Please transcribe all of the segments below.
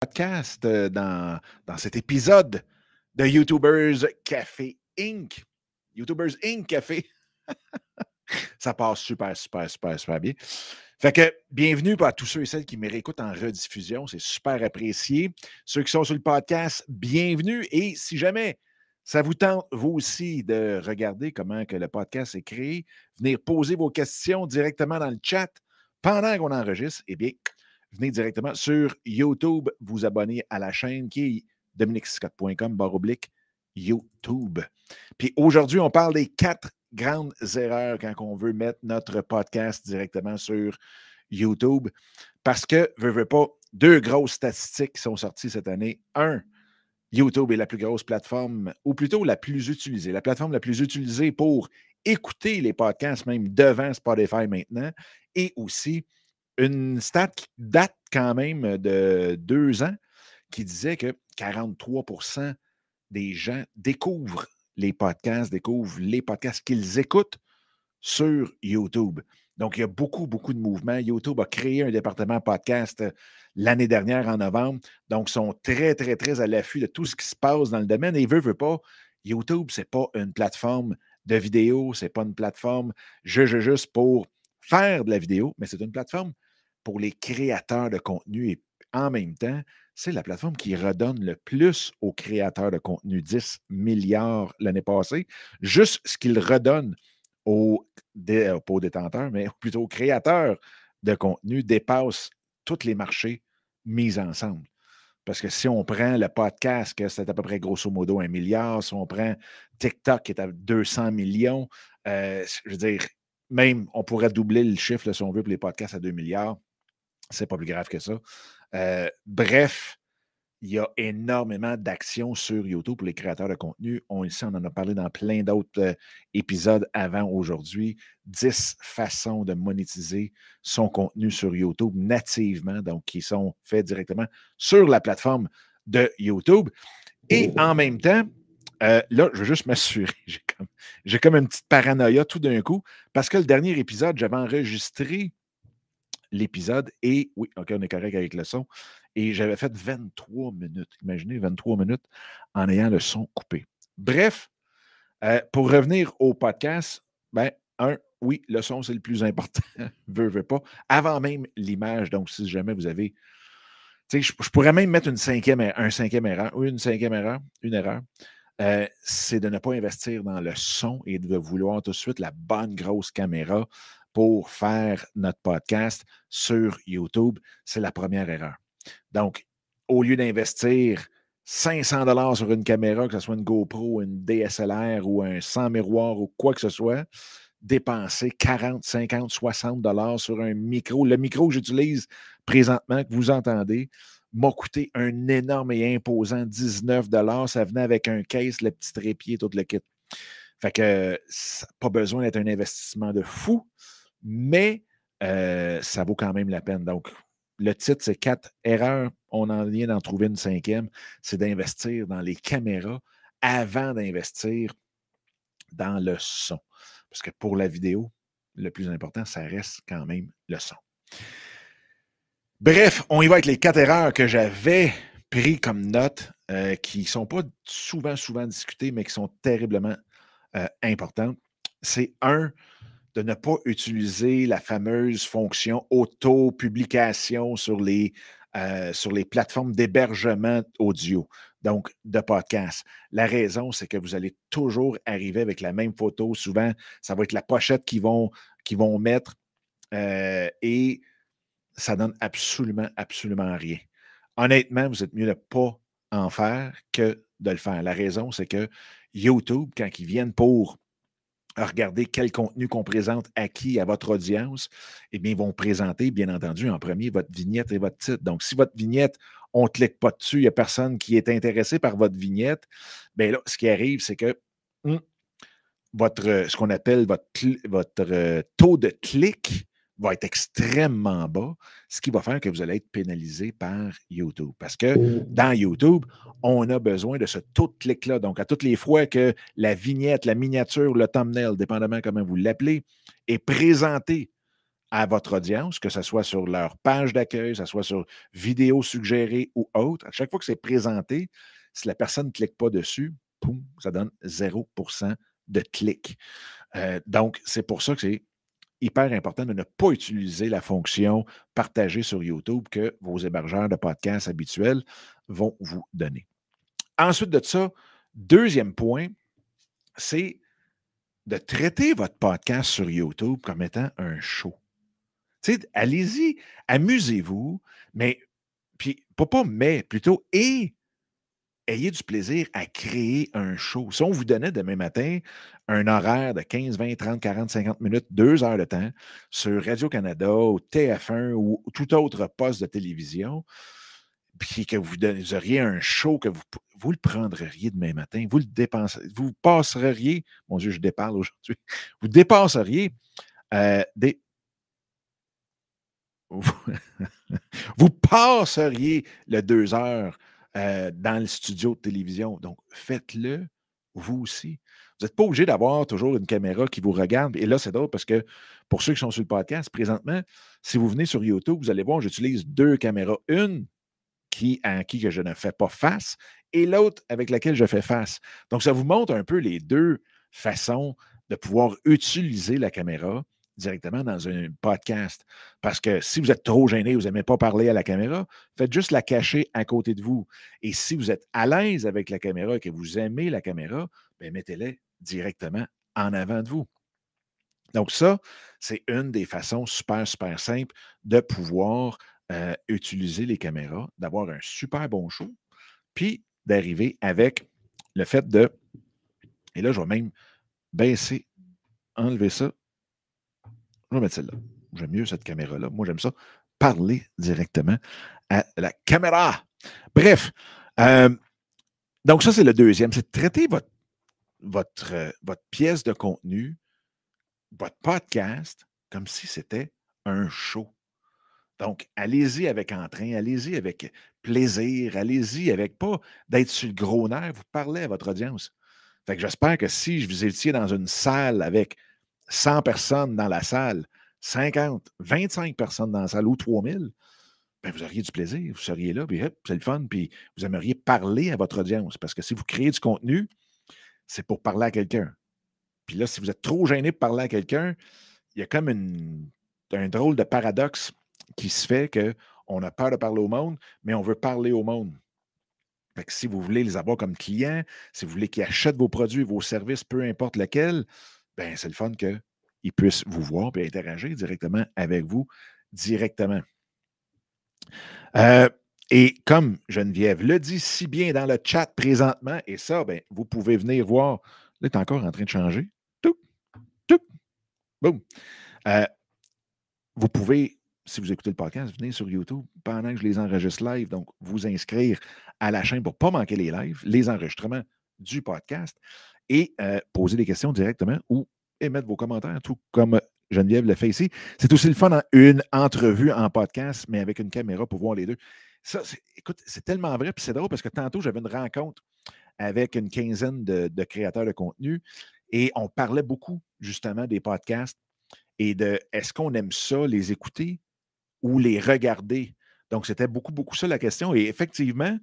podcast euh, dans, dans cet épisode de YouTubers Café Inc. YouTubers Inc. Café. Ça passe super, super, super, super bien. Fait que bienvenue à tous ceux et celles qui me réécoutent en rediffusion. C'est super apprécié. Ceux qui sont sur le podcast, bienvenue. Et si jamais ça vous tente, vous aussi, de regarder comment que le podcast est créé, venir poser vos questions directement dans le chat pendant qu'on enregistre, eh bien, venez directement sur YouTube, vous abonner à la chaîne qui est dominicscott.com, barre oblique, YouTube. Puis aujourd'hui, on parle des quatre grandes erreurs quand on veut mettre notre podcast directement sur YouTube. Parce que, veux, veux pas, deux grosses statistiques sont sorties cette année. Un, YouTube est la plus grosse plateforme, ou plutôt la plus utilisée, la plateforme la plus utilisée pour écouter les podcasts, même devant Spotify maintenant, et aussi une stat qui date quand même de deux ans qui disait que 43% des gens découvrent les podcasts, découvrent les podcasts qu'ils écoutent sur YouTube. Donc, il y a beaucoup, beaucoup de mouvements. YouTube a créé un département podcast euh, l'année dernière en novembre. Donc, ils sont très, très, très à l'affût de tout ce qui se passe dans le domaine. Et veut, veut pas, YouTube, ce n'est pas une plateforme de vidéo, ce n'est pas une plateforme juste, juste pour faire de la vidéo, mais c'est une plateforme pour les créateurs de contenu et en même temps, c'est la plateforme qui redonne le plus aux créateurs de contenu, 10 milliards l'année passée. Juste ce qu'ils redonnent aux, euh, aux détenteurs, mais plutôt aux créateurs de contenu dépasse tous les marchés mis ensemble. Parce que si on prend le podcast, que c'est à peu près grosso modo un milliard, si on prend TikTok qui est à 200 millions, euh, je veux dire, même on pourrait doubler le chiffre si on veut pour les podcasts à 2 milliards. C'est pas plus grave que ça. Euh, bref, il y a énormément d'actions sur YouTube pour les créateurs de contenu. On, ici, on en a parlé dans plein d'autres euh, épisodes avant aujourd'hui. 10 façons de monétiser son contenu sur YouTube nativement, donc qui sont faits directement sur la plateforme de YouTube. Et en même temps, euh, là, je veux juste m'assurer, j'ai comme, j'ai comme une petite paranoïa tout d'un coup, parce que le dernier épisode, j'avais enregistré l'épisode. Et oui, OK, on est correct avec le son. Et j'avais fait 23 minutes. Imaginez 23 minutes en ayant le son coupé. Bref, euh, pour revenir au podcast, ben, un, oui, le son, c'est le plus important. veux, veux pas. Avant même l'image. Donc, si jamais vous avez. Sais, je, pourrais même mettre une cinquième, un cinquième erreur, ou une cinquième erreur, une erreur. Euh, c'est de ne pas investir dans le son et de vouloir tout de suite la bonne grosse caméra pour faire notre podcast sur YouTube, c'est la première erreur. Donc, au lieu d'investir 500 dollars sur une caméra, que ce soit une GoPro, une DSLR ou un 100 miroir ou quoi que ce soit, dépenser 40, 50, 60 dollars sur un micro. Le micro que j'utilise présentement, que vous entendez, m'a coûté un énorme et imposant 19 dollars. Ça venait avec un case, le petit trépied, tout le kit. Fait que pas besoin d'être un investissement de fou mais euh, ça vaut quand même la peine. Donc, le titre, c'est quatre erreurs. On en vient d'en trouver une cinquième. C'est d'investir dans les caméras avant d'investir dans le son. Parce que pour la vidéo, le plus important, ça reste quand même le son. Bref, on y va avec les quatre erreurs que j'avais pris comme notes, euh, qui ne sont pas souvent, souvent discutées, mais qui sont terriblement euh, importantes. C'est un, de ne pas utiliser la fameuse fonction auto-publication sur les, euh, sur les plateformes d'hébergement audio, donc de podcast. La raison, c'est que vous allez toujours arriver avec la même photo. Souvent, ça va être la pochette qu'ils vont, vont mettre euh, et ça donne absolument, absolument rien. Honnêtement, vous êtes mieux de ne pas en faire que de le faire. La raison, c'est que YouTube, quand ils viennent pour à regarder quel contenu qu'on présente à qui, à votre audience, eh bien, ils vont présenter, bien entendu, en premier votre vignette et votre titre. Donc, si votre vignette, on ne clique pas dessus, il n'y a personne qui est intéressé par votre vignette, bien là, ce qui arrive, c'est que hum, votre, ce qu'on appelle votre, votre euh, taux de clic va être extrêmement bas, ce qui va faire que vous allez être pénalisé par YouTube. Parce que mmh. dans YouTube, on a besoin de ce taux de clic-là. Donc, à toutes les fois que la vignette, la miniature, le thumbnail, dépendamment comment vous l'appelez, est présenté à votre audience, que ce soit sur leur page d'accueil, que ce soit sur vidéo suggérée ou autre. À chaque fois que c'est présenté, si la personne ne clique pas dessus, poum, ça donne 0% de clics. Euh, donc, c'est pour ça que c'est hyper important de ne pas utiliser la fonction partagée sur YouTube que vos hébergeurs de podcasts habituels vont vous donner. Ensuite de ça, deuxième point, c'est de traiter votre podcast sur YouTube comme étant un show. allez-y, amusez-vous, mais, puis, pas pas mais, plutôt et ayez du plaisir à créer un show. Si on vous donnait demain matin un horaire de 15, 20, 30, 40, 50 minutes, deux heures de temps sur Radio-Canada ou TF1 ou tout autre poste de télévision, puis que vous, donneriez un show que vous, vous le prendriez demain matin, vous le dépenseriez, vous passeriez, mon Dieu, je déparle aujourd'hui, vous dépasseriez euh, des. vous passeriez le deux heures euh, dans le studio de télévision. Donc, faites-le vous aussi. Vous n'êtes pas obligé d'avoir toujours une caméra qui vous regarde. Et là, c'est drôle parce que pour ceux qui sont sur le podcast, présentement, si vous venez sur YouTube, vous allez voir, j'utilise deux caméras. Une qui, à qui que je ne fais pas face et l'autre avec laquelle je fais face. Donc, ça vous montre un peu les deux façons de pouvoir utiliser la caméra directement dans un podcast. Parce que si vous êtes trop gêné, vous n'aimez pas parler à la caméra, faites juste la cacher à côté de vous. Et si vous êtes à l'aise avec la caméra et que vous aimez la caméra, ben, mettez-la directement en avant de vous. Donc ça, c'est une des façons super, super simples de pouvoir euh, utiliser les caméras, d'avoir un super bon show, puis d'arriver avec le fait de, et là, je vais même baisser, enlever ça, mettre celle-là. J'aime mieux cette caméra-là. Moi, j'aime ça. Parler directement à la caméra. Bref. Euh, donc, ça, c'est le deuxième. C'est traiter votre, votre, euh, votre pièce de contenu, votre podcast, comme si c'était un show. Donc, allez-y avec entrain, allez-y avec plaisir, allez-y avec pas d'être sur le gros nerf, vous parlez à votre audience. Fait que j'espère que si je vous étiez dans une salle avec 100 personnes dans la salle, 50, 25 personnes dans la salle ou 3000, ben vous auriez du plaisir, vous seriez là, puis c'est le fun, puis vous aimeriez parler à votre audience. Parce que si vous créez du contenu, c'est pour parler à quelqu'un. Puis là, si vous êtes trop gêné de parler à quelqu'un, il y a comme un drôle de paradoxe qui se fait qu'on a peur de parler au monde, mais on veut parler au monde. Si vous voulez les avoir comme clients, si vous voulez qu'ils achètent vos produits, vos services, peu importe lequel, ben, c'est le fun qu'ils puissent vous voir et interagir directement avec vous, directement. Euh, et comme Geneviève le dit si bien dans le chat présentement, et ça, ben, vous pouvez venir voir. Là, est encore en train de changer. Tout, tout, boum. Euh, vous pouvez, si vous écoutez le podcast, venir sur YouTube pendant que je les enregistre live. Donc, vous inscrire à la chaîne pour ne pas manquer les lives, les enregistrements du podcast et euh, poser des questions directement ou émettre vos commentaires, tout comme Geneviève le fait ici. C'est aussi le fun en une entrevue en podcast, mais avec une caméra pour voir les deux. Ça, écoute, c'est tellement vrai, puis c'est drôle parce que tantôt, j'avais une rencontre avec une quinzaine de, créateurs de contenu et on parlait beaucoup justement des podcasts et de est-ce qu'on aime ça, les écouter ou les regarder? Donc, c'était beaucoup, beaucoup ça la question. Et effectivement,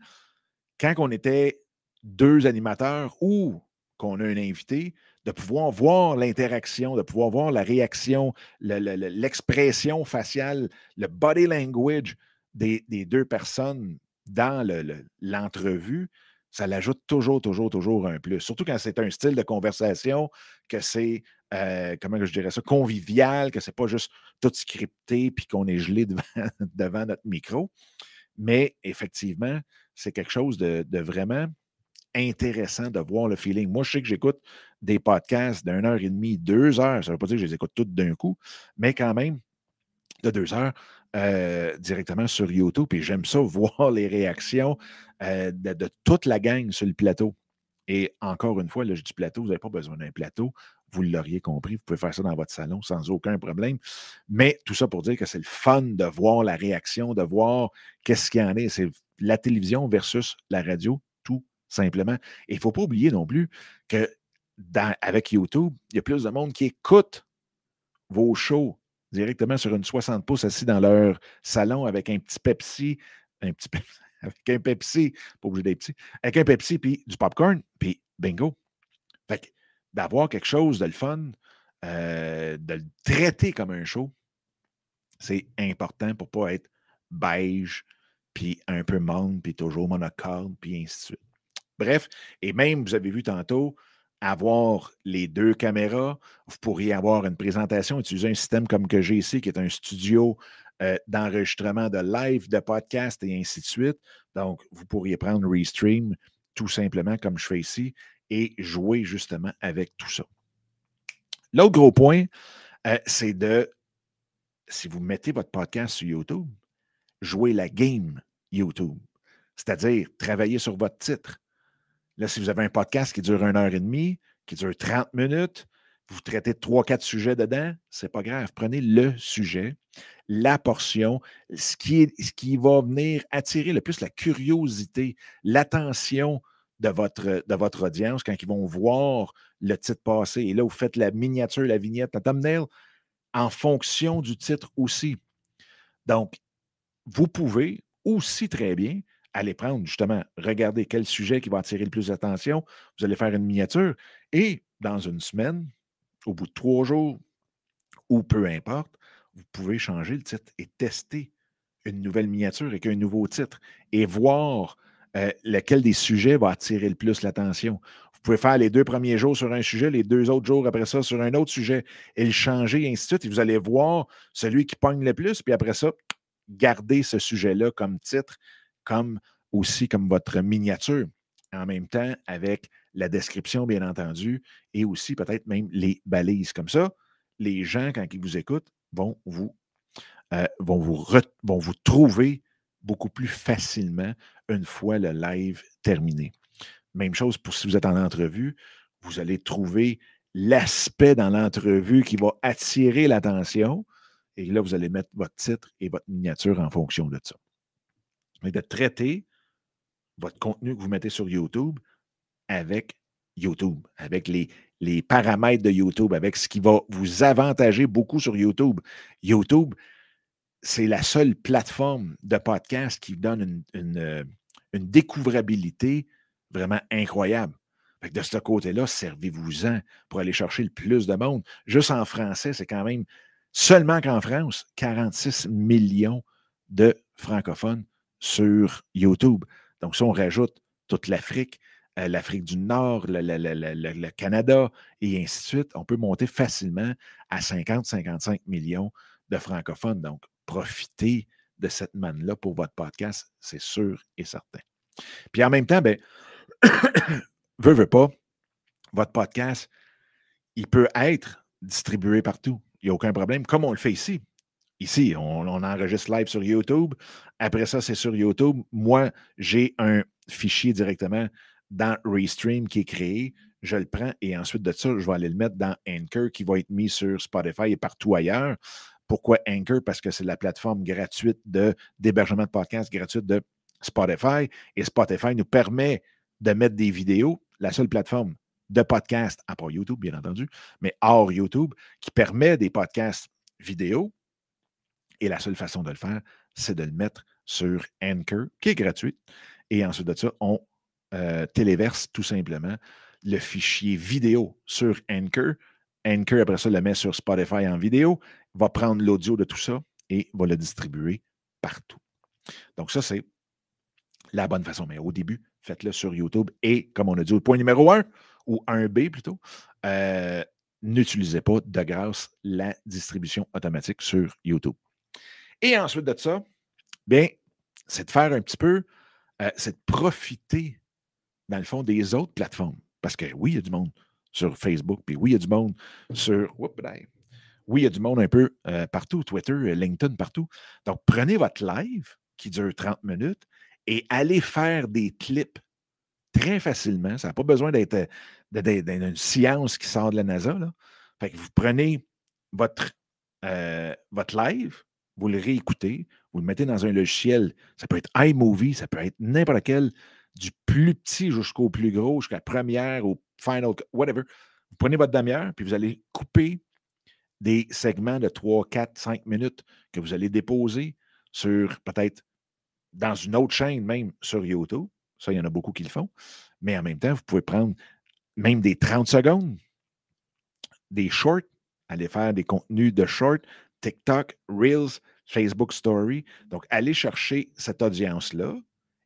quand on était deux animateurs ou qu'on a un invité, de pouvoir voir l'interaction, de pouvoir voir la réaction, l'expression faciale, le body language des, deux personnes dans l'entrevue, ça l'ajoute toujours, toujours, toujours un plus. Surtout quand c'est un style de conversation, que c'est, euh, comment je dirais convivial, que c'est pas juste tout scripté puis qu'on est gelé devant, notre micro. Mais effectivement, c'est quelque chose de vraiment intéressant de voir le feeling. Moi, je sais que j'écoute des podcasts d'une heure et demie, deux heures. Ça ne veut pas dire que je les écoute toutes d'un coup, mais quand même, de deux heures euh, directement sur YouTube. Et j'aime ça, voir les réactions euh, de, toute la gang sur le plateau. Et encore une fois, là, je dis plateau, vous n'avez pas besoin d'un plateau. Vous l'auriez compris, vous pouvez faire ça dans votre salon sans aucun problème. Mais tout ça pour dire que c'est le fun de voir la réaction, de voir qu'est-ce qu'il y en a. C'est la télévision versus la radio simplement. Et il ne faut pas oublier non plus que avec YouTube, il y a plus de monde qui écoute vos shows directement sur une 60 pouces assis dans leur salon avec un petit Pepsi, un petit Pepsi, avec un Pepsi, pas obligé d'être petit, avec un Pepsi, puis du popcorn, puis bingo. Fait que d'avoir quelque chose de le fun, euh, de le traiter comme un show, c'est important pour ne pas être beige, puis un peu monde, puis toujours monocorde, puis ainsi de suite. Bref, et même, vous avez vu tantôt, avoir les deux caméras, vous pourriez avoir une présentation, utiliser un système comme que j'ai ici, qui est un studio euh, d'enregistrement de live, de podcast et ainsi de suite. Donc, vous pourriez prendre Restream tout simplement comme je fais ici et jouer justement avec tout ça. L'autre gros point, euh, c'est de, si vous mettez votre podcast sur YouTube, jouer la game YouTube, c'est-à-dire travailler sur votre titre. Là, si vous avez un podcast qui dure une heure et demie, qui dure 30 minutes, vous traitez trois, quatre sujets dedans, c'est pas grave. Prenez le sujet, la portion, ce qui, ce qui va venir attirer le plus la curiosité, l'attention de votre, de votre audience quand ils vont voir le titre passer. Et là, vous faites la miniature, la vignette, la thumbnail en fonction du titre aussi. Donc, vous pouvez aussi très bien aller prendre justement, regarder quel sujet qui va attirer le plus d'attention. Vous allez faire une miniature et dans une semaine, au bout de trois jours ou peu importe, vous pouvez changer le titre et tester une nouvelle miniature avec un nouveau titre et voir euh, lequel des sujets va attirer le plus l'attention. Vous pouvez faire les deux premiers jours sur un sujet, les deux autres jours après ça sur un autre sujet et le changer, et ainsi de suite. Et vous allez voir celui qui pogne le plus, puis après ça, garder ce sujet-là comme titre, comme aussi comme votre miniature, en même temps avec la description, bien entendu, et aussi peut-être même les balises. Comme ça, les gens, quand ils vous écoutent, vont vous, euh, vont vous, vont vous trouver beaucoup plus facilement une fois le live terminé. Même chose pour si vous êtes en entrevue, vous allez trouver l'aspect dans l'entrevue qui va attirer l'attention. Et là, vous allez mettre votre titre et votre miniature en fonction de ça. Mais de traiter votre contenu que vous mettez sur YouTube avec YouTube, avec les, les paramètres de YouTube, avec ce qui va vous avantager beaucoup sur YouTube. YouTube, c'est la seule plateforme de podcast qui donne une, euh, découvrabilité vraiment incroyable. de ce côté-là, servez-vous-en pour aller chercher le plus de monde. Juste en français, c'est quand même seulement qu'en France, 46 millions de francophones sur YouTube. Donc, si on rajoute toute l'Afrique, euh, l'Afrique du Nord, le, Canada et ainsi de suite, on peut monter facilement à 50-55 millions de francophones. Donc, profitez de cette manne-là pour votre podcast, c'est sûr et certain. Puis en même temps, ben, veut, veut pas, votre podcast, il peut être distribué partout. Il n'y a aucun problème, comme on le fait ici. Ici, on, enregistre live sur YouTube. Après ça, c'est sur YouTube. Moi, j'ai un fichier directement dans Restream qui est créé. Je le prends et ensuite de ça, je vais aller le mettre dans Anchor qui va être mis sur Spotify et partout ailleurs. Pourquoi Anchor? Parce que c'est la plateforme gratuite d'hébergement de, podcasts gratuite de Spotify. Et Spotify nous permet de mettre des vidéos, la seule plateforme de podcast, à part YouTube, bien entendu, mais hors YouTube, qui permet des podcasts vidéo. Et la seule façon de le faire, c'est de le mettre sur Anchor, qui est gratuit. Et ensuite de ça, on euh, téléverse tout simplement le fichier vidéo sur Anchor. Anchor, après ça, le met sur Spotify en vidéo va prendre l'audio de tout ça et va le distribuer partout. Donc, ça, c'est la bonne façon. Mais au début, faites-le sur YouTube. Et comme on a dit au point numéro 1, ou 1B plutôt, euh, n'utilisez pas de grâce la distribution automatique sur YouTube. Et ensuite de ça, bien, c'est de faire un petit peu, euh, c'est de profiter, dans le fond, des autres plateformes. Parce que oui, il y a du monde sur Facebook, puis oui, il y a du monde sur. Oui, il y a du monde un peu euh, partout, Twitter, euh, LinkedIn, partout. Donc, prenez votre live qui dure 30 minutes et allez faire des clips très facilement. Ça n'a pas besoin d'être euh, une science qui sort de la NASA. Là. Fait que vous prenez votre, votre live, vous le réécoutez, vous le mettez dans un logiciel. Ça peut être iMovie, ça peut être n'importe quel, du plus petit jusqu'au plus gros, jusqu'à première ou final, whatever. Vous prenez votre demi-heure, puis vous allez couper des segments de 3, 4, 5 minutes que vous allez déposer sur peut-être dans une autre chaîne, même sur YouTube. Ça, il y en a beaucoup qui le font. Mais en même temps, vous pouvez prendre même des 30 secondes, des shorts, aller faire des contenus de shorts, TikTok, Reels, Facebook Story. Donc, allez chercher cette audience-là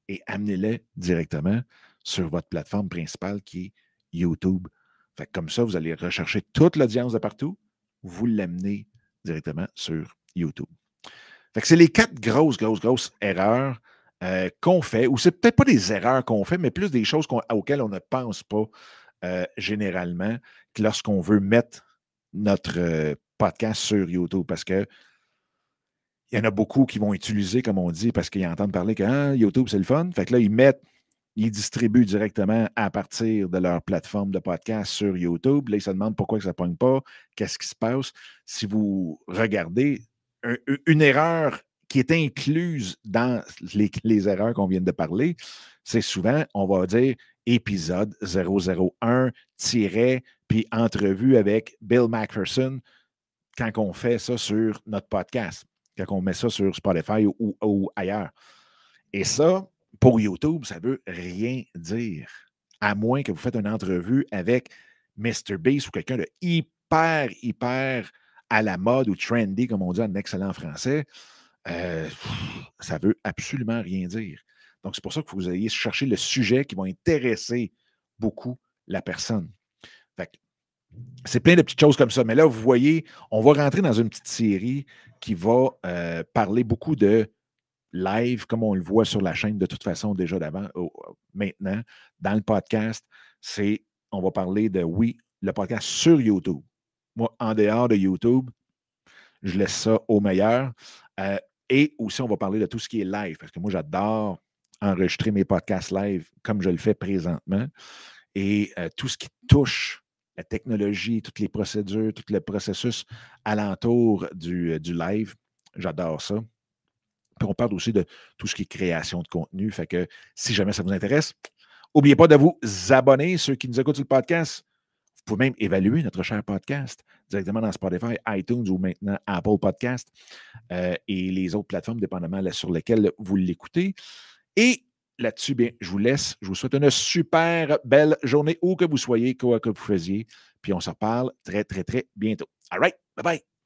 et amenez-les directement sur votre plateforme principale qui est YouTube. Fait comme ça, vous allez rechercher toute l'audience de partout, vous l'amenez directement sur YouTube. Fait que c'est les quatre grosses, grosses, grosses erreurs euh, qu'on fait, ou c'est peut-être pas des erreurs qu'on fait, mais plus des choses auxquelles on ne pense pas euh, généralement lorsqu'on veut mettre notre euh, podcast sur YouTube. Parce que il y en a beaucoup qui vont utiliser, comme on dit, parce qu'ils entendent parler que ah, YouTube, c'est le fun. Fait que là, ils mettent, ils distribuent directement à partir de leur plateforme de podcast sur YouTube. Là, ils se demandent pourquoi ça ne pogne pas, qu'est-ce qui se passe. Si vous regardez, une erreur qui est incluse dans les, erreurs qu'on vient de parler, c'est souvent, on va dire épisode 001, puis entrevue avec Bill McPherson quand on fait ça sur notre podcast quand on met ça sur Spotify ou, ailleurs. Et ça, pour YouTube, ça ne veut rien dire. À moins que vous faites une entrevue avec Mr. Beast ou quelqu'un de hyper, hyper à la mode ou trendy, comme on dit en excellent français, euh, ça ne veut absolument rien dire. Donc, c'est pour ça que vous ayez chercher le sujet qui va intéresser beaucoup la personne. C'est plein de petites choses comme ça. Mais là, vous voyez, on va rentrer dans une petite série qui va euh, parler beaucoup de live, comme on le voit sur la chaîne de toute façon déjà d'avant, maintenant, dans le podcast. C'est, on va parler de, oui, le podcast sur YouTube. Moi, en dehors de YouTube, je laisse ça au meilleur. Euh, et aussi, on va parler de tout ce qui est live, parce que moi, j'adore enregistrer mes podcasts live comme je le fais présentement. Et euh, tout ce qui touche la technologie, toutes les procédures, tout le processus alentour du, euh, du live. J'adore ça. Puis on parle aussi de tout ce qui est création de contenu. Fait que si jamais ça vous intéresse, n'oubliez pas de vous abonner, ceux qui nous écoutent sur le podcast. Vous pouvez même évaluer notre cher podcast directement dans Spotify, iTunes ou maintenant Apple Podcast euh, et les autres plateformes, dépendamment sur lesquelles vous l'écoutez. Et là-dessus, bien, je vous laisse. Je vous souhaite une super belle journée où que vous soyez, quoi que vous faisiez. Puis on se reparle très, très, très bientôt. All right. Bye bye.